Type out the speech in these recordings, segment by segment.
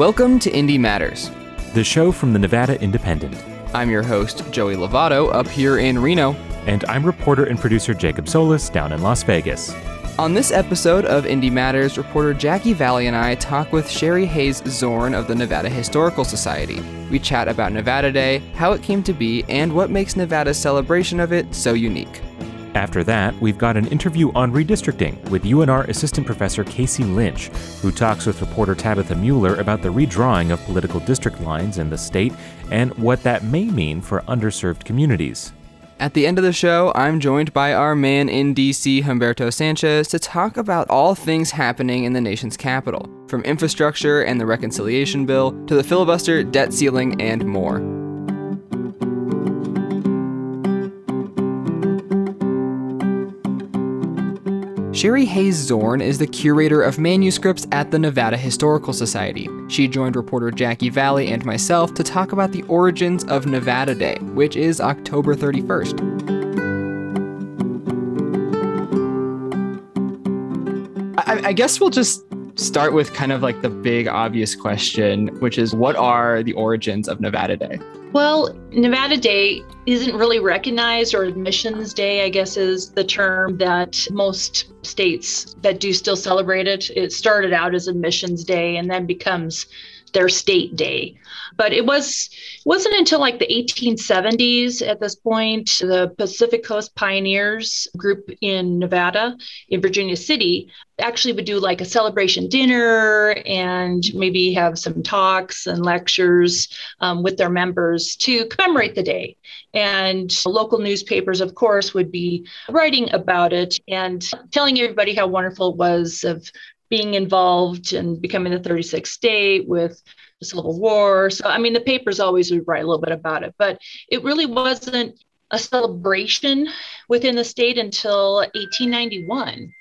Welcome to Indie Matters. the show from the Nevada Independent. I'm your host, Joey Lovato, up here in Reno. And I'm reporter and producer Jacob Solis down in Las Vegas. On this episode of Indie Matters, reporter Jackie Valley and I talk with Sherry Hayes Zorn of the Nevada Historical Society. We chat about Nevada Day, how it came to be, and what makes Nevada's celebration of it so unique. After that, we've got an interview on redistricting with UNR Assistant Professor Casey Lynch, who talks with reporter Tabitha Mueller about the redrawing of political district lines in the state and what that may mean for underserved communities. At the end of the show, I'm joined by our man in DC, Humberto Sanchez, to talk about all things happening in the nation's capital, from infrastructure and the reconciliation bill to the filibuster, debt ceiling, and more. Sherry Hayes Zorn is the curator of manuscripts at the Nevada Historical Society. She joined reporter Jackie Valley and myself to talk about the origins of Nevada Day, which is October 31st. I, I guess we'll just start with kind of like the big obvious question, which is what are the origins of Nevada Day? Well, Nevada Day isn't really recognized, or Admissions Day, I guess is the term that most states that do still celebrate it. It started out as Admissions Day and then becomes their state day. But it was wasn't until like the 1870s at this point the Pacific Coast Pioneers group in Nevada in Virginia City actually would do like a celebration dinner and maybe have some talks and lectures um, with their members to commemorate the day. And local newspapers, of course, would be writing about it and telling everybody how wonderful it was of being involved and becoming the 36th state with the Civil War. So, I mean, the papers always would write a little bit about it, but it really wasn't a celebration within the state until 1891.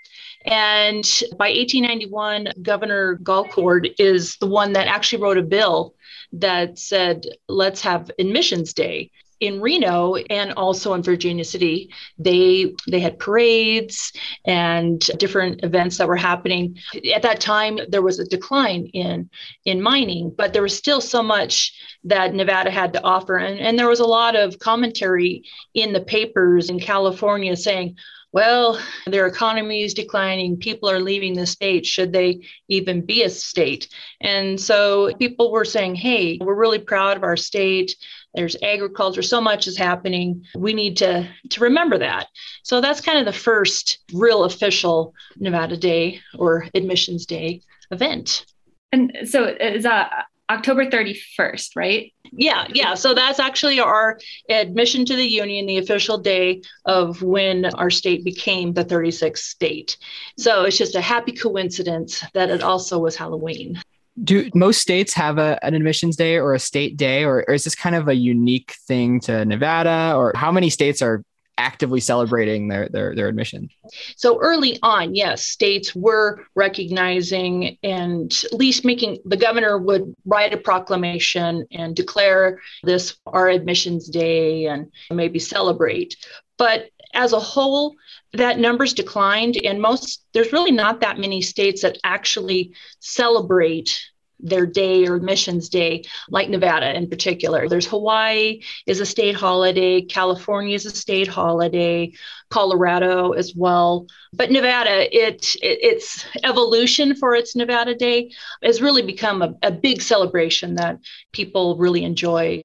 And by 1891, Governor Colcord is the one that actually wrote a bill that said, let's have admissions day in Reno and also in Virginia City, they they had parades and different events that were happening. At that time, there was a decline in in mining, but there was still so much that Nevada had to offer, and, and there was a lot of commentary in the papers in California saying. Well, their economy is declining. People are leaving the state. Should they even be a state? And so people were saying, hey, we're really proud of our state there's agriculture so much is happening. We need to to remember that. So that's kind of the first real official nevada day or admissions day event. And so is that october 31st right? Yeah yeah. So that's actually our admission to the union the official day of when our state became the 36th state. So it's just a happy coincidence that it also was halloween do most states have a, an admissions day or a state day or, or, is this kind of a unique thing to nevada or how many states are actively celebrating their, their, their admission? So early on yes states were recognizing and at least making the governor would write a proclamation and declare this our admissions day and maybe celebrate. But as a whole that numbers declined and most there's really not that many states that actually celebrate their day or missions day like nevada in particular there's hawaii is a state holiday california is a state holiday colorado as well but nevada it, it its evolution for its nevada day has really become a, a big celebration that people really enjoy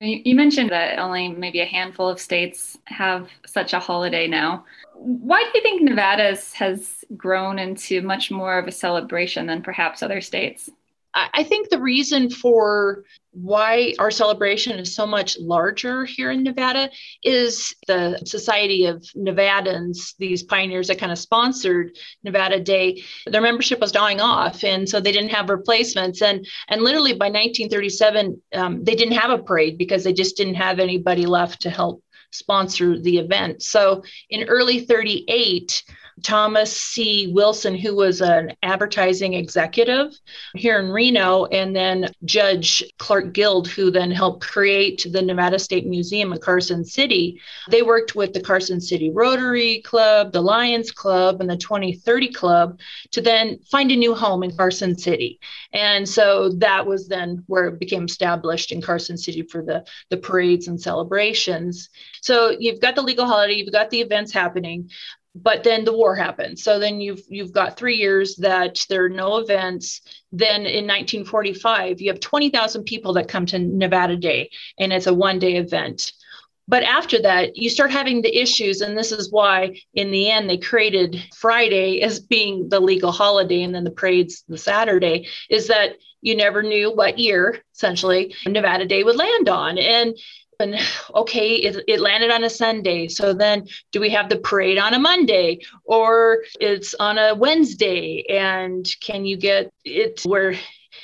you mentioned that only maybe a handful of states have such a holiday now. Why do you think Nevada's has grown into much more of a celebration than perhaps other states? I think the reason for why our celebration is so much larger here in Nevada is the Society of Nevadans, these pioneers that kind of sponsored Nevada Day. Their membership was dying off, and so they didn't have replacements. And and literally by 1937, um, they didn't have a parade because they just didn't have anybody left to help sponsor the event. So in early 38 Thomas C. Wilson, who was an advertising executive here in Reno, and then Judge Clark Guild, who then helped create the Nevada State Museum in Carson City. They worked with the Carson City Rotary Club, the Lions Club, and the 2030 Club to then find a new home in Carson City. And so that was then where it became established in Carson City for the, the parades and celebrations. So you've got the legal holiday, you've got the events happening but then the war happened. So then you've you've got three years that there are no events. Then in 1945 you have 20000 people that come to nevada day and it's a one day event. But after that you start having the issues and this is why in the end they created friday as being the legal holiday and then the parades the saturday is that you never knew what year essentially nevada day would land on. And and okay it, it, landed on a sunday so then do we have the parade on a monday? Or it's on a wednesday and can you get it where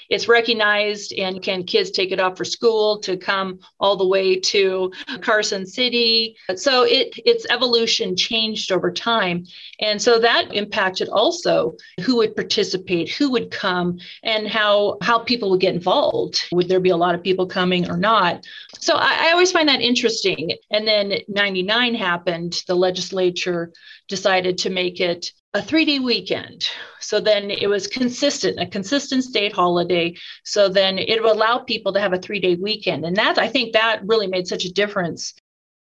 it's recognized and can kids take it off for school to come all the way to Carson City. So it its evolution changed over time. And so that impacted also who would participate, who would come, and how how people would get involved. Would there be a lot of people coming or not? So I, I always find that interesting. And then 99 happened, the legislature decided to make it a three day weekend. So then it was consistent, a consistent state holiday. So then it would allow people to have a three day weekend. And that, I think that really made such a difference.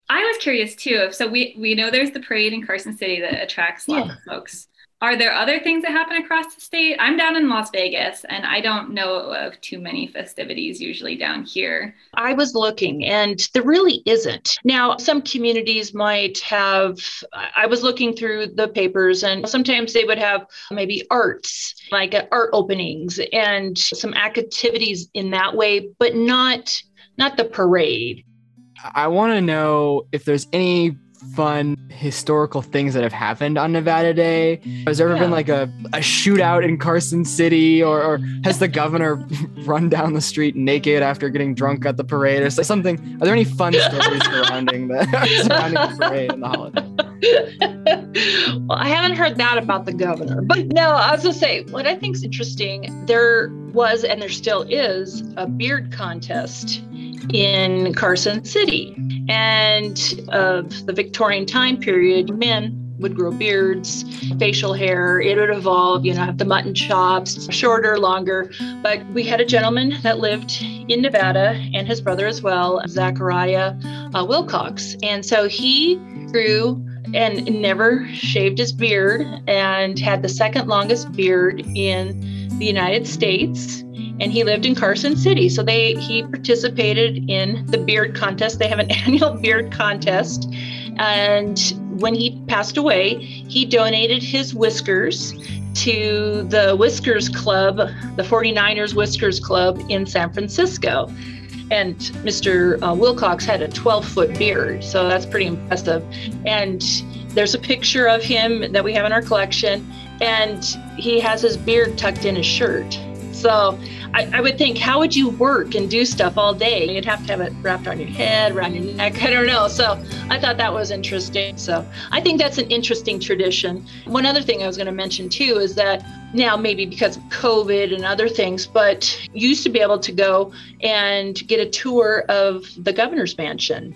I was curious too. So we, we know there's the parade in Carson City that attracts lots yeah. of folks. Are there other things that happen across the state? I'm down in Las Vegas and I don't know of too many festivities usually down here. I was looking and there really isn't. Now, some communities might have, I was looking through the papers and sometimes they would have maybe arts, like uh, art openings and some activities in that way, but not not the parade. I want to know if there's any fun historical things that have happened on Nevada Day? Has there ever yeah. been like a, a shootout in Carson City or, or has the governor run down the street naked after getting drunk at the parade or something? Are there any fun stories surrounding the, surrounding the parade and the holiday? well, I haven't heard that about the governor. But no, I was going to say, what I think is interesting, there was and there still is a beard contest in Carson City. And of the Victorian time period, men would grow beards, facial hair. It would evolve, you know, have the mutton chops, shorter, longer. But we had a gentleman that lived in Nevada and his brother as well, Zachariah uh, Wilcox. And so he grew and never shaved his beard and had the second longest beard in the United States and he lived in Carson City. So they he participated in the beard contest. They have an annual beard contest. And when he passed away, he donated his whiskers to the Whiskers Club, the 49ers Whiskers Club in San Francisco. And Mr. Uh, Wilcox had a 12 foot beard, so that's pretty impressive. And there's a picture of him that we have in our collection, and he has his beard tucked in his shirt. So I, I, would think, how would you work and do stuff all day? You'd have to have it wrapped on your head, around your neck. I don't know. So I thought that was interesting. So I think that's an interesting tradition. One other thing I was going to mention too is that now maybe because of COVID and other things, but used to be able to go and get a tour of the governor's mansion.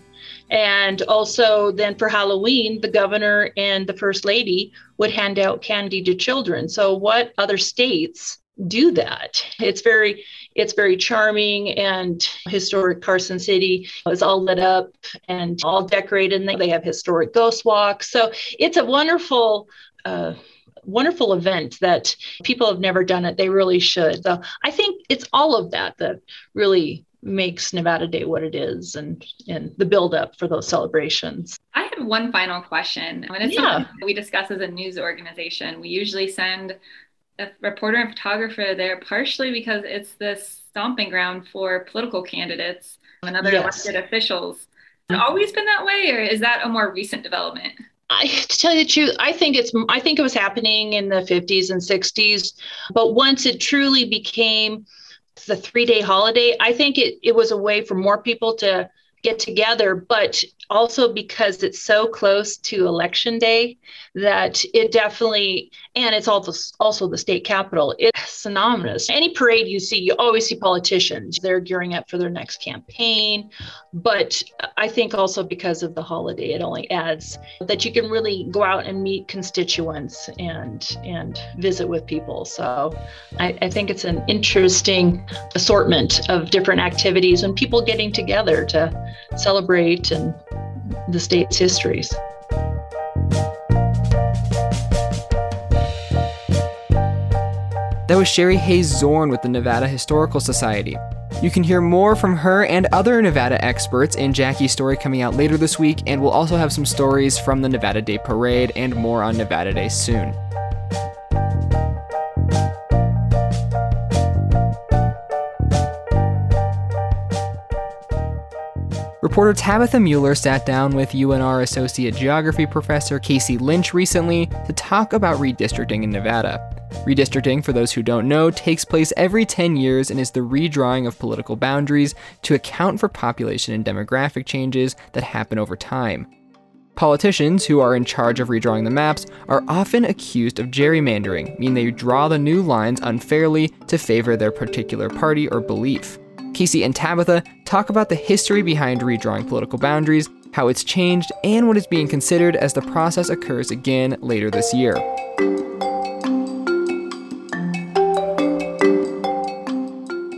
And also, then for Halloween, the governor and the first lady would hand out candy to children. So, what other states do that. It's very it's very charming and historic Carson City is all lit up and all decorated and they have historic ghost walks. So it's a wonderful uh, wonderful event that people have never done it. They really should. So I think it's all of that that really makes Nevada Day what it is and and the build up for those celebrations. I have one final question. When it's yeah. something we discuss as a news organization, we usually send a reporter and photographer there partially because it's the stomping ground for political candidates and other yes. elected officials. It mm-hmm. always been that way, or is that a more recent development? I, to tell you the truth, I think it's I think it was happening in the 50s and 60s, but once it truly became the three day holiday, I think it, it was a way for more people to get together. But also because it's so close to election day that it definitely and it's also also the state capital it's synonymous. Any parade you see you always see politicians. They're gearing up for their next campaign. But i think also because of the holiday it only adds that you can really go out and meet constituents and and visit with people. So i, I think it's an interesting assortment of different activities and people getting together to celebrate and the state's histories. That was Sherry Hayes Zorn with the Nevada Historical Society. You can hear more from her and other Nevada experts in Jackie's story coming out later this week, and we'll also have some stories from the Nevada Day Parade and more on Nevada Day soon. Reporter Tabitha Mueller sat down with UNR Associate Geography Professor Casey Lynch recently to talk about redistricting in Nevada. Redistricting, for those who don't know, takes place every 10 years and is the redrawing of political boundaries to account for population and demographic changes that happen over time. Politicians who are in charge of redrawing the maps are often accused of gerrymandering, meaning they draw the new lines unfairly to favor their particular party or belief. Casey and Tabitha talk about the history behind redrawing political boundaries, how it's changed, and what is being considered as the process occurs again later this year.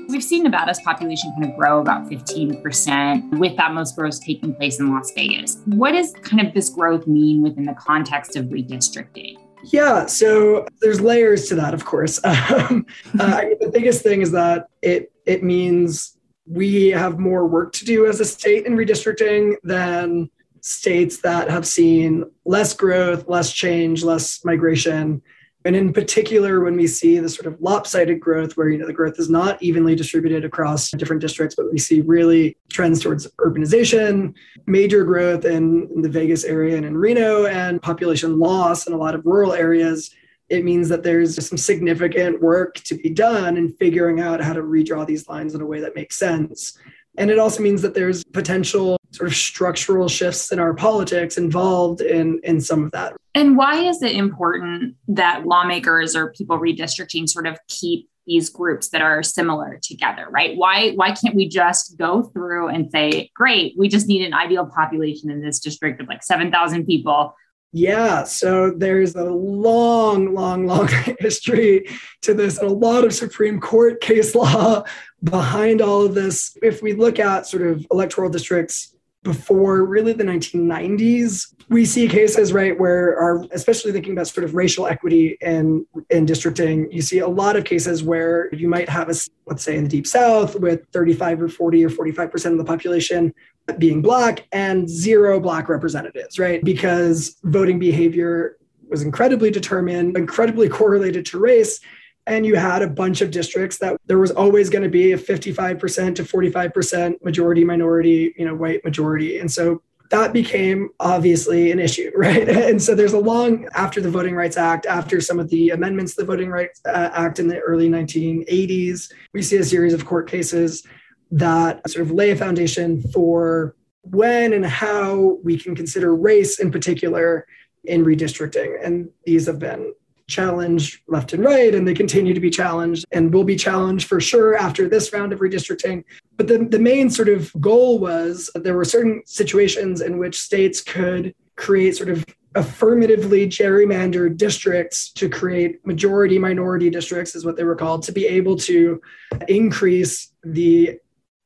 We've seen Nevada's population kind of grow about 15%, with that most growth taking place in Las Vegas. What does kind of this growth mean within the context of redistricting? Yeah, so there's layers to that, of course. Um, uh, I mean, the biggest thing is that it it means we have more work to do as a state in redistricting than states that have seen less growth, less change, less migration. And in particular, when we see the sort of lopsided growth, where you know the growth is not evenly distributed across different districts, but we see really trends towards urbanization, major growth in, in the Vegas area and in Reno, and population loss in a lot of rural areas, it means that there's some significant work to be done in figuring out how to redraw these lines in a way that makes sense. And it also means that there's potential sort of structural shifts in our politics involved in, in some of that. And why is it important that lawmakers or people redistricting sort of keep these groups that are similar together, right? Why why can't we just go through and say, great, we just need an ideal population in this district of like 7,000 people yeah, so there's a long, long, long history to this, and a lot of Supreme Court case law behind all of this. If we look at sort of electoral districts before really the 1990s, we see cases right where are especially thinking about sort of racial equity and in districting. You see a lot of cases where you might have a let's say in the deep south with 35 or 40 or 45 percent of the population being black and zero black representatives, right? Because voting behavior was incredibly determined, incredibly correlated to race. And you had a bunch of districts that there was always going to be a 55% to 45% majority minority, you know, white majority. And so that became obviously an issue, right? And so there's a long after the Voting Rights Act, after some of the amendments to the Voting Rights uh, Act in the early 1980s, we see a series of court cases that sort of lay a foundation for when and how we can consider race in particular in redistricting. And these have been challenged left and right, and they continue to be challenged and will be challenged for sure after this round of redistricting. But the, the main sort of goal was there were certain situations in which states could create sort of affirmatively gerrymandered districts to create majority minority districts, is what they were called, to be able to increase the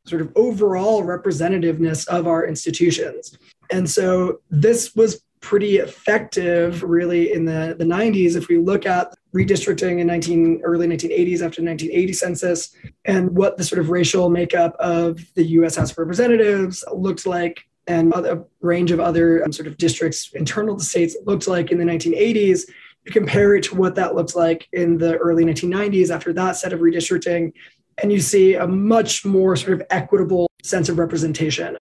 sort of overall representativeness of our institutions. And so this was pretty effective really in the, the 90s if we look at redistricting in 19 early 1980s after the 1980 census and what the sort of racial makeup of the US House of Representatives looked like and a range of other um, sort of districts internal to states looked like in the 1980s you compare it to what that looked like in the early 1990s after that set of redistricting and you see a much more sort of equitable sense of representation.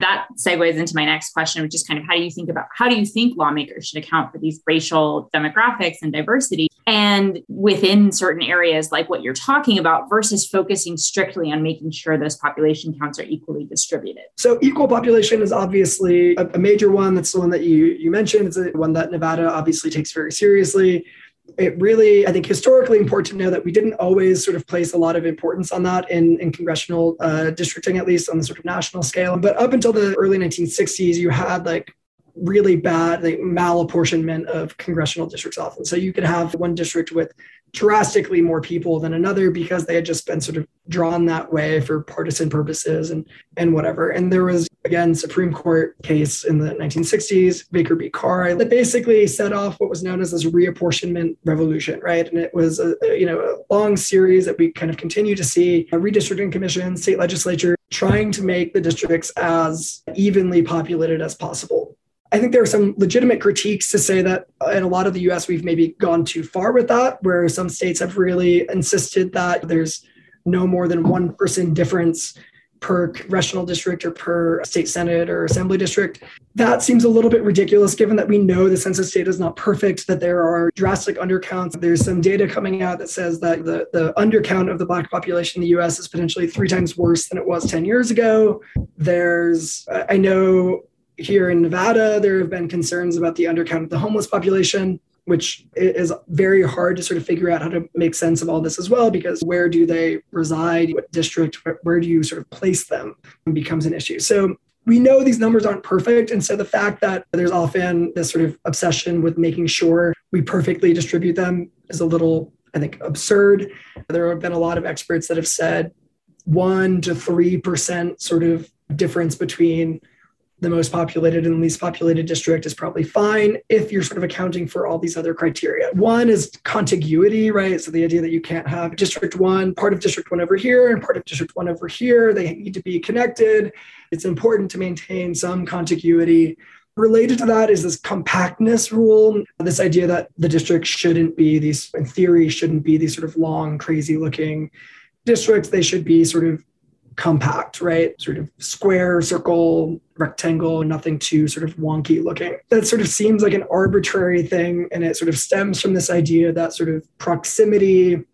That segues into my next question, which is kind of how do you think about how do you think lawmakers should account for these racial demographics and diversity? and within certain areas like what you're talking about versus focusing strictly on making sure those population counts are equally distributed. So equal population is obviously a, major one. That's the one that you you mentioned. It's one that nevada obviously takes very seriously it really, I think, historically important to know that we didn't always sort of place a lot of importance on that in, in congressional uh, districting, at least on the sort of national scale. But up until the early 1960s, you had like really bad like, malapportionment of congressional districts often. So you could have one district with drastically more people than another because they had just been sort of drawn that way for partisan purposes and and whatever. And there was again Supreme Court case in the 1960s, Baker v. Carr, that basically set off what was known as this reapportionment revolution, right? And it was a, you know a long series that we kind of continue to see a redistricting commission, state legislature trying to make the districts as evenly populated as possible. I think there are some legitimate critiques to say that in a lot of the US, we've maybe gone too far with that, where some states have really insisted that there's no more than one person difference per congressional district or per state senate or assembly district. That seems a little bit ridiculous given that we know the census data is not perfect, that there are drastic undercounts. There's some data coming out that says that the, the undercount of the Black population in the US is potentially three times worse than it was 10 years ago. There's, I know here in Nevada, there have been concerns about the undercount of the homeless population, which is very hard to sort of figure out how to make sense of all this as well, because where do they reside? What district? Where do you sort of place them? becomes an issue. So we know these numbers aren't perfect. And so the fact that there's often this sort of obsession with making sure we perfectly distribute them is a little, I think, absurd. There have been a lot of experts that have said one to 3% sort of difference between the most populated and least populated district is probably fine if you're sort of accounting for all these other criteria. One is contiguity, right? So the idea that you can't have district one, part of district one over here, and part of district one over here. They need to be connected. It's important to maintain some contiguity. Related to that is this compactness rule, this idea that the district shouldn't be these, in theory, shouldn't be these sort of long, crazy looking districts. They should be sort of compact, right? Sort of square, circle, rectangle, nothing too sort of wonky looking. That sort of seems like an arbitrary thing. And it sort of stems from this idea that sort of proximity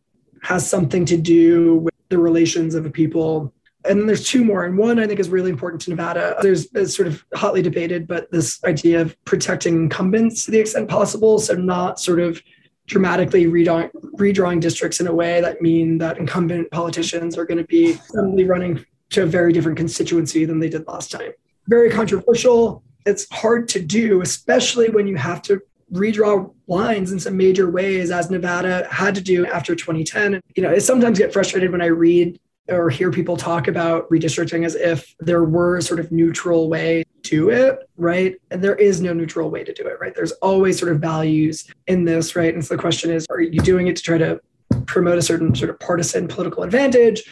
has something to do with the relations of a people. And then there's two more. And one I think is really important to Nevada. There's sort of hotly debated, but this idea of protecting incumbents to the extent possible. So not sort of dramatically redrawing, redrawing districts in a way that mean that incumbent politicians are going to be suddenly running to a very different constituency than they did last time. Very controversial. It's hard to do, especially when you have to redraw lines in some major ways, as Nevada had to do after 2010. You know, I sometimes get frustrated when I read or hear people talk about redistricting as if there were a sort of neutral way to it, right? And there is no neutral way to do it, right? There's always sort of values in this, right? And so the question is, are you doing it to try to promote a certain sort of partisan political advantage?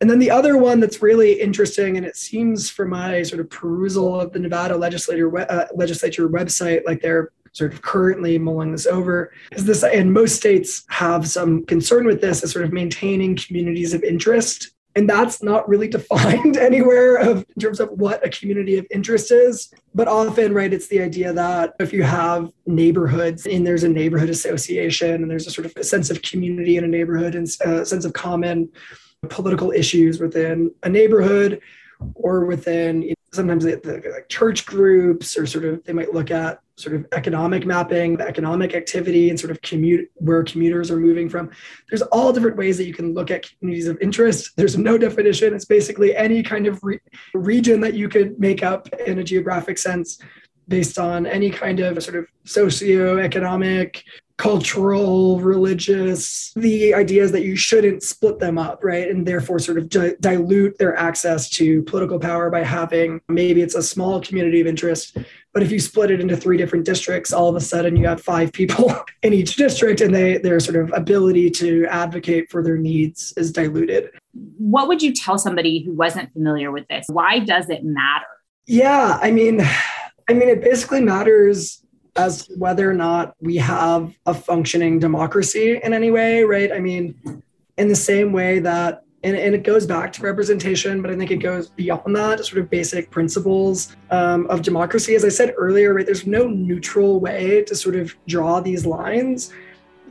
And then the other one that's really interesting, and it seems from my sort of perusal of the Nevada legislature uh, legislature website, like they're sort of currently mulling this over, is this, and most states have some concern with this, is sort of maintaining communities of interest and that's not really defined anywhere of in terms of what a community of interest is. But often right it's the idea that if you have neighborhoods and there's a neighborhood association and there's a sort of a sense of community in a neighborhood and a uh, sense of common political issues within a neighborhood or within you know, sometimes the, the, like church groups or sort of they might look at sort of economic mapping, the economic activity, and sort of commute where commuters are moving from. There's all different ways that you can look at communities of interest. There's no definition. It's basically any kind of re- region that you could make up in a geographic sense based on any kind of sort of socioeconomic cultural, religious, the idea is that you shouldn't split them up, right? And therefore sort of di- dilute their access to political power by having maybe it's a small community of interest. But if you split it into three different districts, all of a sudden you have five people in each district and they their sort of ability to advocate for their needs is diluted. What would you tell somebody who wasn't familiar with this? Why does it matter? Yeah, I mean, I mean, it basically matters as to whether or not we have a functioning democracy in any way, right? I mean, in the same way that, and, and it goes back to representation, but I think it goes beyond that, sort of basic principles um, of democracy. As I said earlier, right, there's no neutral way to sort of draw these lines.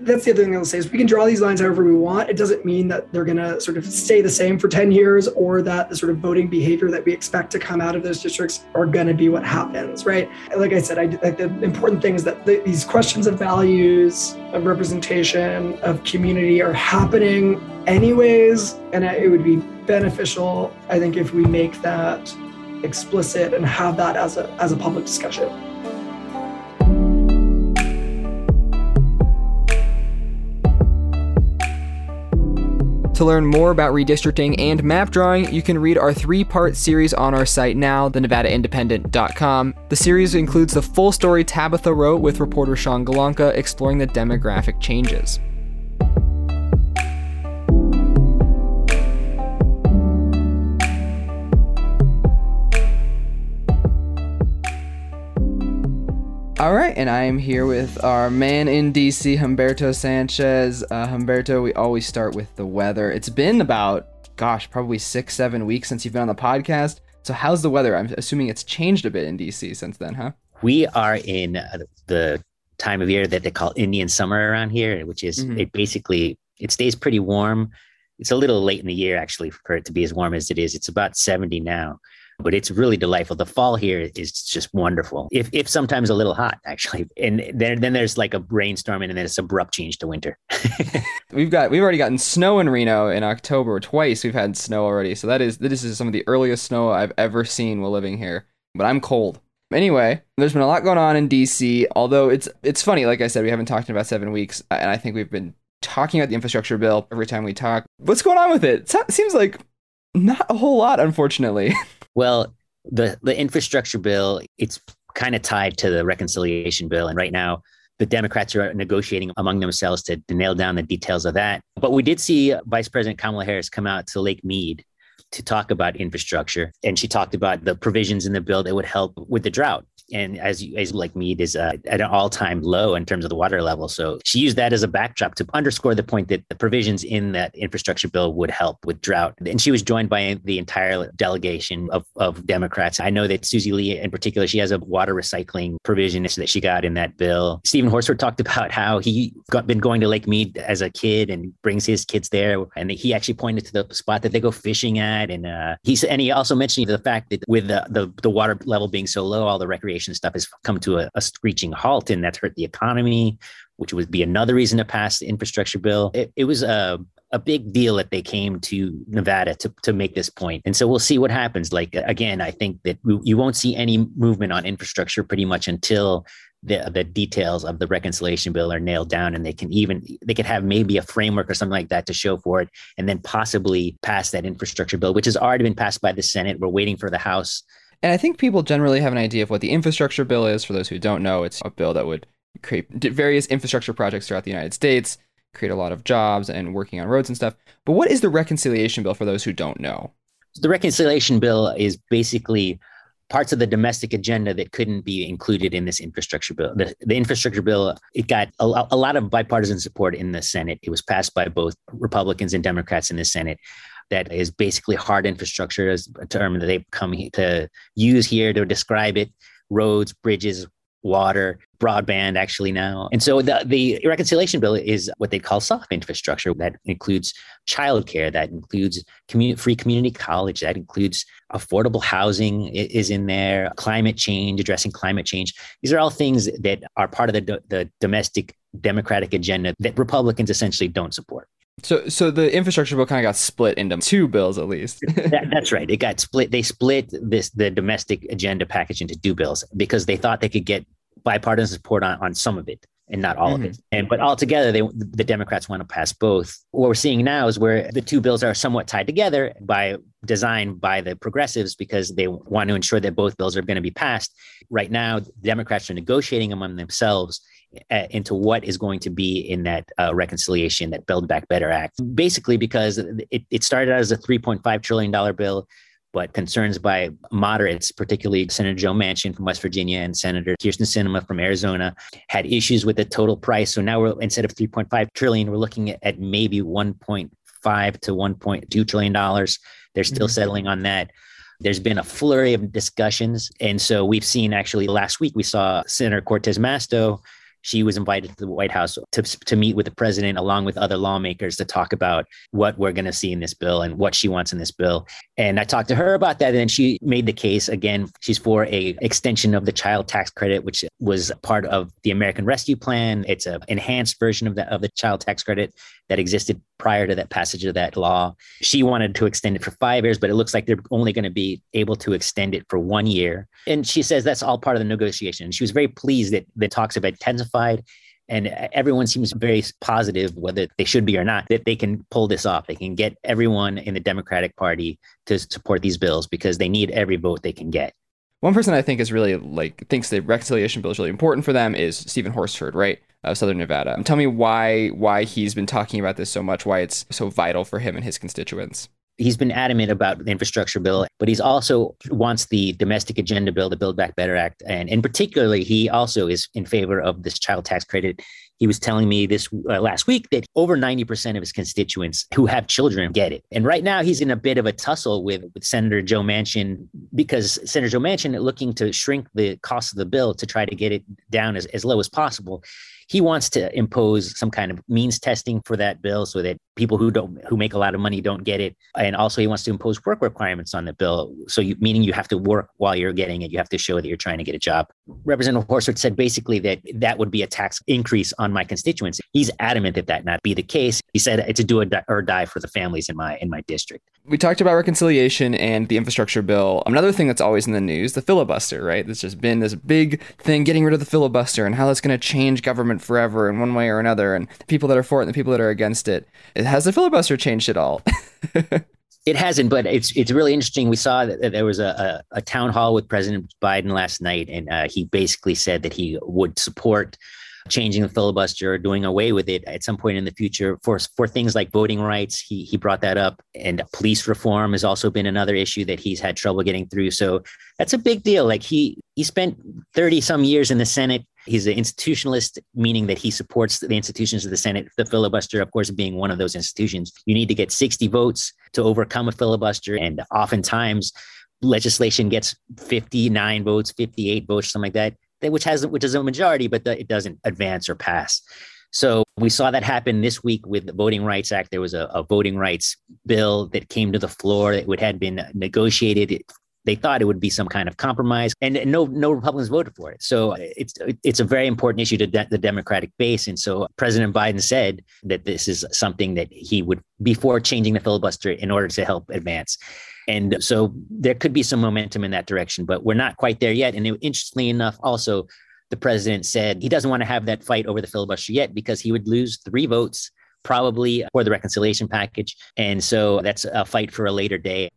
That's the other thing I'll say is we can draw these lines however we want. It doesn't mean that they're going to sort of stay the same for 10 years or that the sort of voting behavior that we expect to come out of those districts are going to be what happens, right? Like I said, I like the important thing is that the, these questions of values, of representation, of community are happening anyways, and it would be beneficial, I think, if we make that explicit and have that as a as a public discussion. To learn more about redistricting and map drawing, you can read our three part series on our site now, thenevadaindependent.com. The series includes the full story Tabitha wrote with reporter Sean Golonka exploring the demographic changes. All right, and I am here with our man in DC, Humberto Sanchez. Uh, Humberto, we always start with the weather. It's been about, gosh, probably six, seven weeks since you've been on the podcast. So, how's the weather? I'm assuming it's changed a bit in DC since then, huh? We are in the time of year that they call Indian summer around here, which is mm-hmm. it basically it stays pretty warm. It's a little late in the year actually for it to be as warm as it is. It's about 70 now but it's really delightful. The fall here is just wonderful. If if sometimes a little hot actually, and then then there's like a rainstorm and then it's abrupt change to winter. we've got we've already gotten snow in Reno in October twice. We've had snow already, so that is this is some of the earliest snow I've ever seen while living here. But I'm cold. Anyway, there's been a lot going on in DC. Although it's it's funny, like I said, we haven't talked in about seven weeks, and I think we've been talking about the infrastructure bill every time we talk. What's going on with it? it seems like not a whole lot, unfortunately. Well, the the infrastructure bill it's kind of tied to the reconciliation bill, and right now the Democrats are negotiating among themselves to, to nail down the details of that. But we did see Vice President Kamala Harris come out to Lake Mead to talk about infrastructure, and she talked about the provisions in the bill that would help with the drought and as as Lake Mead is uh, at an all time low in terms of the water level. So she used that as a backdrop to underscore the point that the provisions in that infrastructure bill would help with drought. And she was joined by the entire delegation of, of Democrats. I know that Susie Lee, in particular, she has a water recycling provision that she got in that bill. Stephen Horsford talked about how he got been going to Lake Mead as a kid and brings his kids there, and he actually pointed to the spot that they go fishing at. And uh, he and he also mentioned the fact that with the, the the water level being so low, all the recreation stuff has come to a, a screeching halt, and that's hurt the economy, which would be another reason to pass the infrastructure bill. It, it was a a big deal that they came to Nevada to, to make this point. And so we'll see what happens. Like, again, I think that you won't see any movement on infrastructure pretty much until the, the details of the reconciliation bill are nailed down and they can even they could have maybe a framework or something like that to show for it and then possibly pass that infrastructure bill which has already been passed by the senate we're waiting for the house and I think people generally have an idea of what the infrastructure bill is. For those who don't know, it's a bill that would create various infrastructure projects throughout the United States, create a lot of jobs and working on roads and stuff. But what is the reconciliation bill for those who don't know? The reconciliation bill is basically parts of the domestic agenda that couldn't be included in this infrastructure bill. The, the infrastructure bill, it got a, a, lot of bipartisan support in the Senate. It was passed by both Republicans and Democrats in the Senate that is basically hard infrastructure as a term that they've come to use here to describe it. Roads bridges water broadband actually now. And so the, the reconciliation bill is what they call soft infrastructure that includes childcare that includes community, free community college that includes affordable housing is in there climate change addressing climate change. These are all things that are part of the, the domestic democratic agenda that republicans essentially don't support so, so the infrastructure bill kind of got split into two bills, at least. that, that's right. It got split. They split this the domestic agenda package into two bills because they thought they could get bipartisan support on, on some of it and not all mm-hmm. of it. Mm-hmm. And but altogether, they the Democrats want to pass both. What we're seeing now is where the two bills are somewhat tied together by design by the progressives because they want to ensure that both bills are going to be passed. Right now, Democrats are negotiating among themselves into what is going to be in that uh, reconciliation, that Build Back Better Act. Basically, because it, it started out as a $3.5 trillion bill, but concerns by moderates, particularly Senator Joe Manchin from West Virginia and Senator Kyrsten Sinema from Arizona, had issues with the total price. So now we're instead of 3.5 trillion, we're looking at, at maybe 1.5 to 1.2 trillion dollars. They're still mm-hmm. settling on that. There's been a flurry of discussions. And so we've seen actually last week, we saw Senator Cortez Masto she was invited to the White House to, to meet with the president along with other lawmakers to talk about what we're going to see in this bill and what she wants in this bill. And I talked to her about that, and she made the case again. She's for a extension of the child tax credit, which was part of the American Rescue Plan. It's an enhanced version of the of the child tax credit that existed prior to that passage of that law. She wanted to extend it for five years, but it looks like they're only going to be able to extend it for one year. And she says that's all part of the negotiation. She was very pleased that the talks have intensified and everyone seems very positive whether they should be or not that they can pull this off they can get everyone in the democratic party to support these bills because they need every vote they can get one person i think is really like thinks the reconciliation bill is really important for them is stephen horsford right of southern nevada tell me why why he's been talking about this so much why it's so vital for him and his constituents he's been adamant about the infrastructure bill, but he's also wants the domestic agenda bill, the Build Back Better Act, and in particularly, he also is in favor of this child tax credit. He was telling me this uh, last week that over 90% of his constituents who have children get it. And right now, he's in a bit of a tussle with, with Senator Joe Manchin because Senator Joe Manchin looking to shrink the cost of the bill to try to get it down as, as low as possible he wants to impose some kind of means testing for that bill so that people who don't who make a lot of money don't get it. And also he wants to impose work requirements on the bill. So you meaning you have to work while you're getting it. You have to show that you're trying to get a job. Representative horsford said basically that that would be a tax increase on my constituents he's adamant that that not be the case. He said it's a do or die for the families in my in my district. We talked about reconciliation and the infrastructure bill. Another thing that's always in the news the filibuster right? There's just been this big thing getting rid of the filibuster and how that's going to change government forever in one way or another, and the people that are for it and the people that are against it. Has the filibuster changed at all? it hasn't, but it's it's really interesting. We saw that there was a, a, a town hall with President Biden last night, and uh, he basically said that he would support changing the filibuster or doing away with it at some point in the future for for things like voting rights. He he brought that up, and police reform has also been another issue that he's had trouble getting through. So that's a big deal. Like he he spent thirty some years in the Senate. He's an institutionalist, meaning that he supports the institutions of the Senate. The filibuster, of course, being one of those institutions. You need to get sixty votes to overcome a filibuster, and oftentimes legislation gets 59 votes 58 votes something like that which has which is a majority, but the, it doesn't advance or pass. So we saw that happen this week with the Voting Rights Act. There was a, a voting rights bill that came to the floor that had been negotiated. They thought it would be some kind of compromise, and no no Republicans voted for it. So it's it's a very important issue to de- the Democratic base. And so President Biden said that this is something that he would before changing the filibuster in order to help advance. And so there could be some momentum in that direction, but we're not quite there yet. And it, interestingly enough, also, the president said he doesn't want to have that fight over the filibuster yet because he would lose three votes probably for the reconciliation package. And so that's a fight for a later day.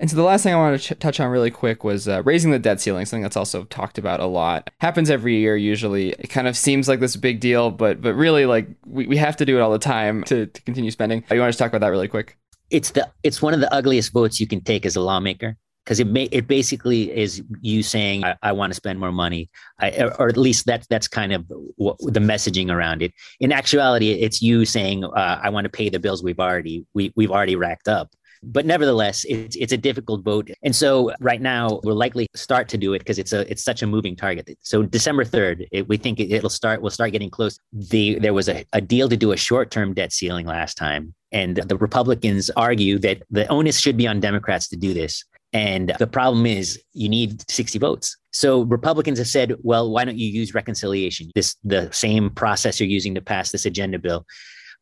And so the last thing I wanted to ch- touch on really quick was uh, raising the debt ceiling, something that's also talked about a lot. Happens every year usually. It kind of seems like this big deal, but but really like we, we have to do it all the time to, to continue spending. You want to talk about that really quick? it's the it's one of the ugliest votes you can take as a lawmaker because it may, it basically is you saying I, I want to spend more money, I, or at least that's that's kind of what, the messaging around it. In actuality, it's you saying uh, I want to pay the bills we've already we, we've already racked up. But nevertheless, it's it's a difficult vote, and so right now we'll likely start to do it because it's a it's such a moving target. So December third, we think it, will start. We'll start getting close. The there was a, a deal to do a short term debt ceiling last time, and the Republicans argue that the onus should be on Democrats to do this. And the problem is you need 60 votes. So Republicans have said, well, why don't you use reconciliation? This the same process you're using to pass this agenda bill.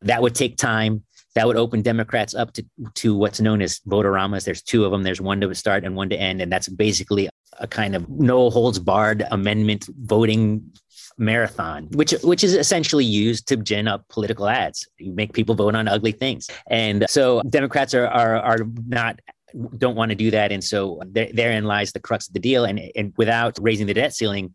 That would take time that would open Democrats up to, to what's known as voteramas. There's two of them. There's one to start and one to end. And that's basically a kind of no holds barred amendment voting marathon, which which is essentially used to gin up political ads. You make people vote on ugly things. And so Democrats are are, are not don't want to do that. And so therein lies the crux of the deal. And, and without raising the debt ceiling,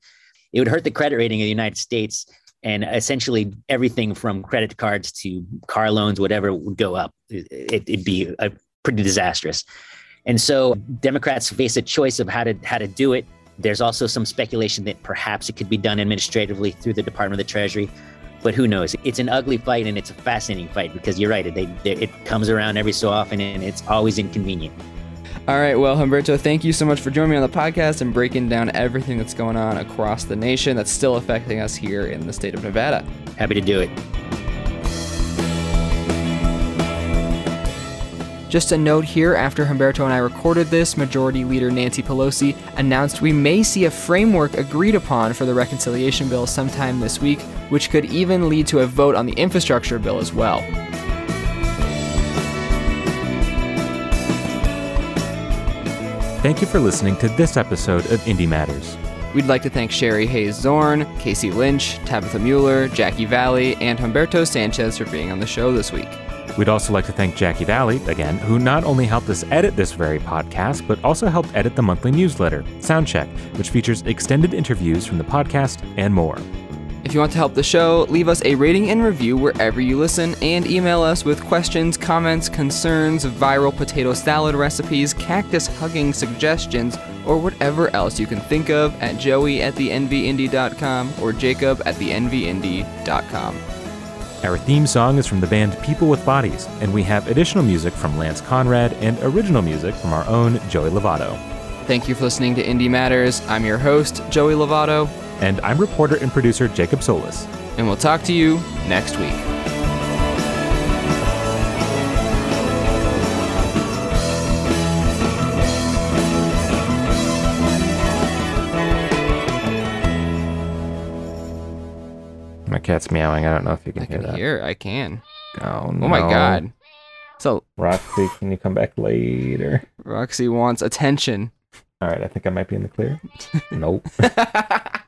it would hurt the credit rating of the United States and essentially everything from credit cards to car loans, whatever would go up. It, would be a, pretty disastrous. And so Democrats face a choice of how to how to do it. There's also some speculation that perhaps it could be done administratively through the Department of the Treasury, but who knows? It's an ugly fight and it's a fascinating fight because you're right. They, it comes around every so often and it's always inconvenient. All right, well, Humberto, thank you so much for joining me on the podcast and breaking down everything that's going on across the nation that's still affecting us here in the state of Nevada. Happy to do it. Just a note here after Humberto and I recorded this, Majority Leader Nancy Pelosi announced we may see a framework agreed upon for the reconciliation bill sometime this week, which could even lead to a vote on the infrastructure bill as well. Thank you for listening to this episode of Indie Matters. We'd like to thank Sherry Hayes Zorn, Casey Lynch, Tabitha Mueller, Jackie Valley, and Humberto Sanchez for being on the show this week. We'd also like to thank Jackie Valley, again, who not only helped us edit this very podcast, but also helped edit the monthly newsletter, Soundcheck, which features extended interviews from the podcast and more. If you want to help the show, leave us a rating and review wherever you listen, and email us with questions, comments, concerns, viral potato salad recipes, cactus hugging suggestions, or whatever else you can think of at joey at thenvindy.com or jacob at thenvindy.com. Our theme song is from the band People with Bodies, and we have additional music from Lance Conrad and original music from our own Joey Lovato. Thank you for listening to Indy Matters. I'm your host, Joey Lovato, And I'm reporter and producer Jacob Solis. and we'll talk to you next week. My cat's meowing. I don't know if you can I hear can that. hear. I can. Oh, no! Oh my god. So Roxy, can you come back later? Roxy wants attention. All right, I think I might be in the clear. nope.